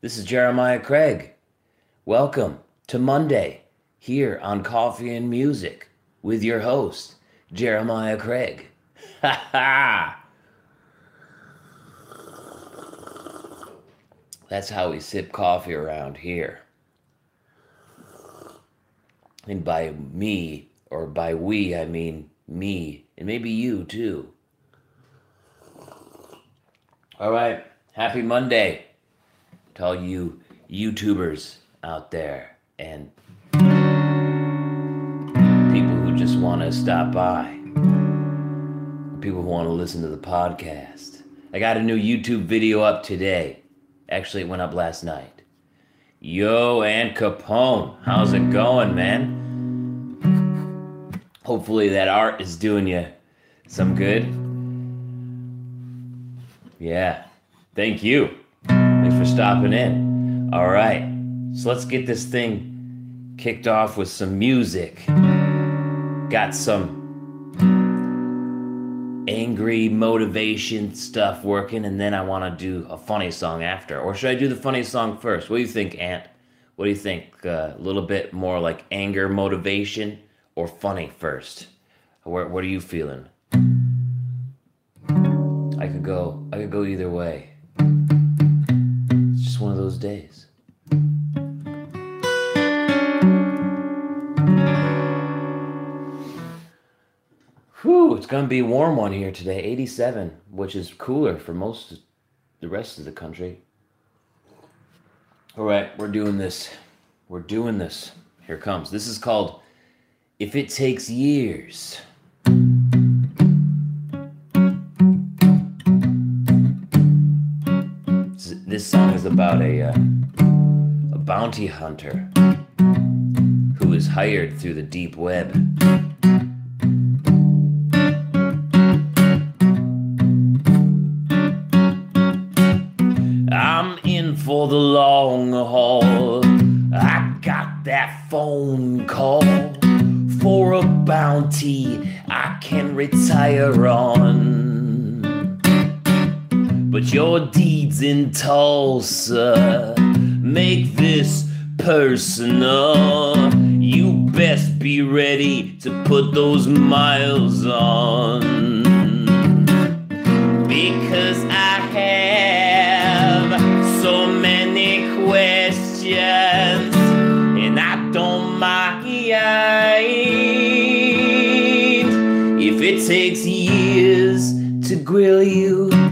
This is Jeremiah Craig. Welcome to Monday here on Coffee and Music with your host, Jeremiah Craig. Ha ha! That's how we sip coffee around here. And by me, or by we, I mean me, and maybe you too. All right, happy Monday to all you YouTubers out there and people who just want to stop by, people who want to listen to the podcast. I got a new YouTube video up today. Actually, it went up last night. Yo, and Capone, how's it going, man? Hopefully, that art is doing you some good. Yeah, thank you. Stopping in. All right, so let's get this thing kicked off with some music. Got some angry motivation stuff working, and then I want to do a funny song after. Or should I do the funny song first? What do you think, Ant? What do you think? Uh, a little bit more like anger motivation or funny first? Where, what are you feeling? I could go. I could go either way. Just one of those days. Whew, it's gonna be a warm one here today, 87, which is cooler for most of the rest of the country. All right, we're doing this. We're doing this. Here comes. This is called If It Takes Years. This song is about a, uh, a bounty hunter who is hired through the deep web. I'm in for the long haul. I got that phone call for a bounty I can retire on. But your deeds in Tulsa make this personal. You best be ready to put those miles on. Because I have so many questions, and I don't mind if it takes years to grill you.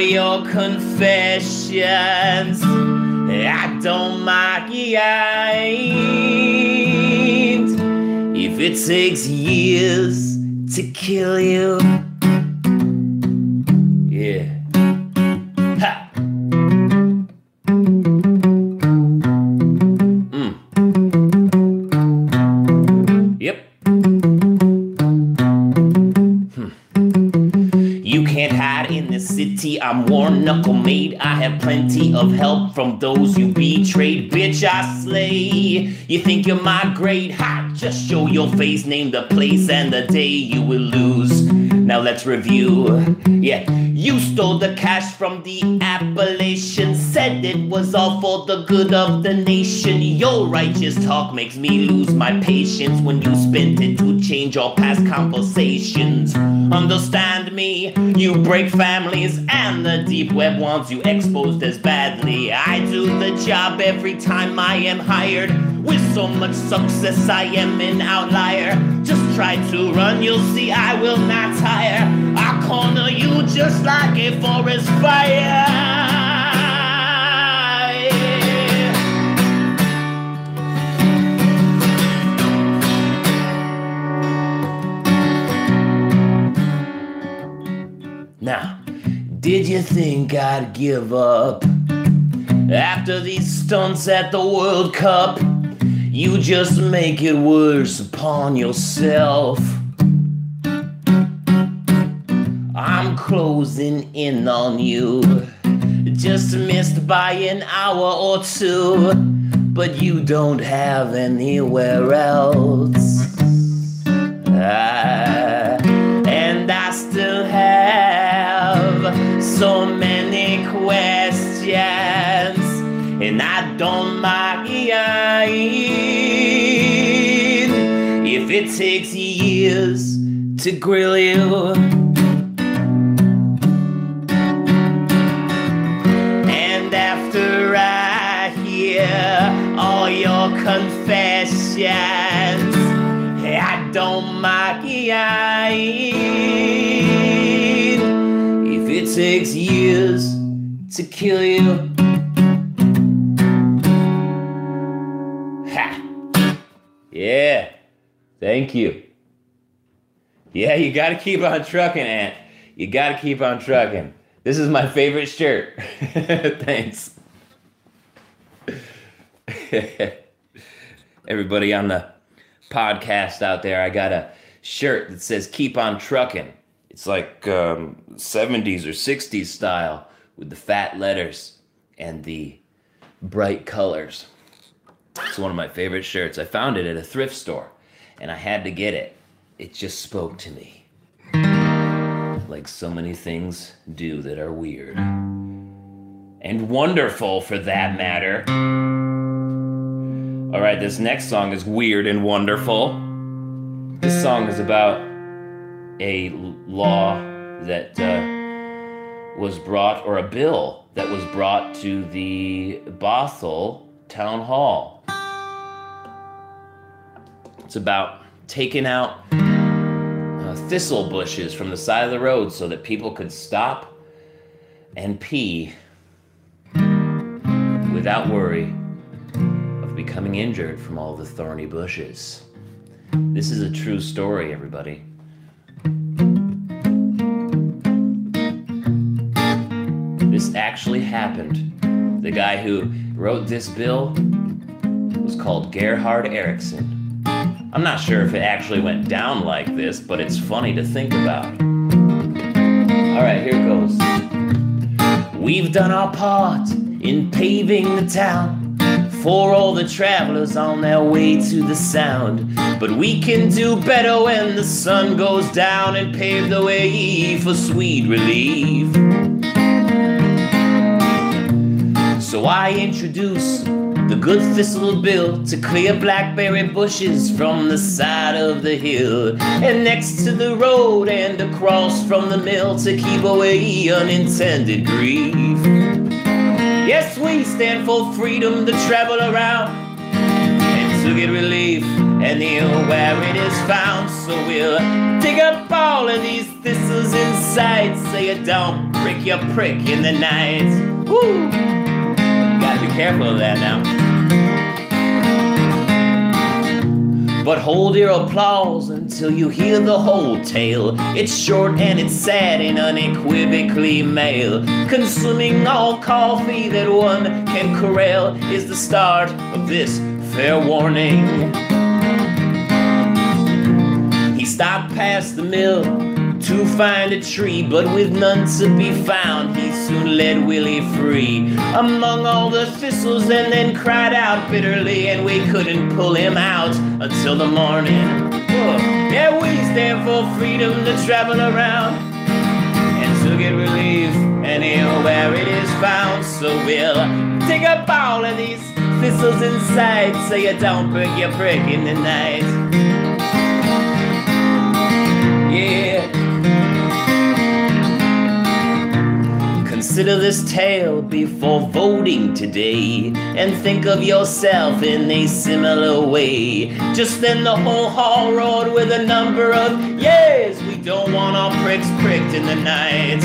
Your confessions, I don't mind if it takes years to kill you. Have plenty of help from those you betrayed. Bitch, I slay. You think you're my great? hot? Just show your face, name the place and the day you will lose. Now let's review. Yeah, you stole the cash from the Appalachian. Said it was all for the good of the nation. Your righteous talk makes me lose my patience when you spent it to change all past conversations. Understand me? You break families, and the deep web wants you exposed as badly. I do the job every time I am hired. With so much success, I am an outlier. Just try to run, you'll see I will not tire. Corner you just like a forest fire. Now, did you think I'd give up after these stunts at the World Cup? You just make it worse upon yourself. closing in on you. Just missed by an hour or two, but you don't have anywhere else. Uh, and I still have so many questions, and I don't mind if it takes years to grill you. Confessions, I don't mind if it takes years to kill you. Ha! Yeah, thank you. Yeah, you gotta keep on trucking, Ant. You gotta keep on trucking. This is my favorite shirt. Thanks. Everybody on the podcast out there, I got a shirt that says "Keep on Trucking." It's like um, 70s or 60s style with the fat letters and the bright colors. It's one of my favorite shirts. I found it at a thrift store, and I had to get it. It just spoke to me, like so many things do that are weird and wonderful, for that matter. All right, this next song is weird and wonderful. This song is about a law that uh, was brought, or a bill that was brought to the Bothell Town Hall. It's about taking out uh, thistle bushes from the side of the road so that people could stop and pee without worry becoming injured from all the thorny bushes. This is a true story, everybody. This actually happened. The guy who wrote this bill was called Gerhard Ericsson. I'm not sure if it actually went down like this, but it's funny to think about. All right, here goes. We've done our part in paving the town for all the travelers on their way to the sound. But we can do better when the sun goes down and pave the way for sweet relief. So I introduce the good thistle bill to clear blackberry bushes from the side of the hill and next to the road and across from the mill to keep away unintended grief. Yes, we stand for freedom to travel around and to get relief and anywhere where it is found. So we'll dig up all of these thistles inside. Say you don't prick your prick in the night. Woo! Gotta be careful of that now. But hold your applause until you hear the whole tale. It's short and it's sad and unequivocally male. Consuming all coffee that one can corral is the start of this fair warning. He stopped past the mill to find a tree, but with none to be found, he soon led Willie free among all the thistles and then cried out bitterly, and we couldn't pull him out until the morning. Oh, yeah, we stand for freedom to travel around and to get relief anywhere it is found. So we'll dig up all of these thistles inside, so you don't break your brick in the night. Consider this tale before voting today and think of yourself in a similar way. Just then the whole hall roared with a number of yes. We don't want our pricks pricked in the night.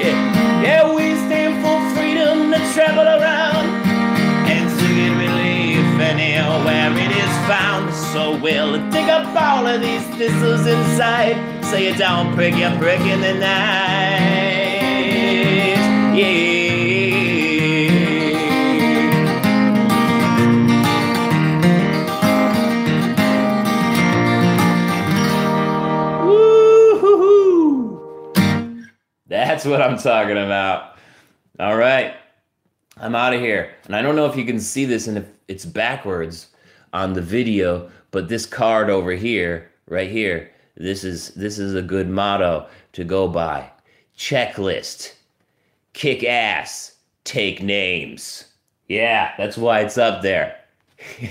Yeah, yeah we stand for freedom to travel around and to get relief anywhere it is found. So we'll dig up all of these thistles inside. Say it down, prick your prick in the night yeah. woo hoo! That's what I'm talking about. All right. I'm out of here. And I don't know if you can see this and if it's backwards on the video, but this card over here, right here, this is this is a good motto to go by. Checklist kick ass, take names. Yeah, that's why it's up there.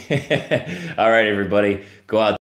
All right, everybody, go out.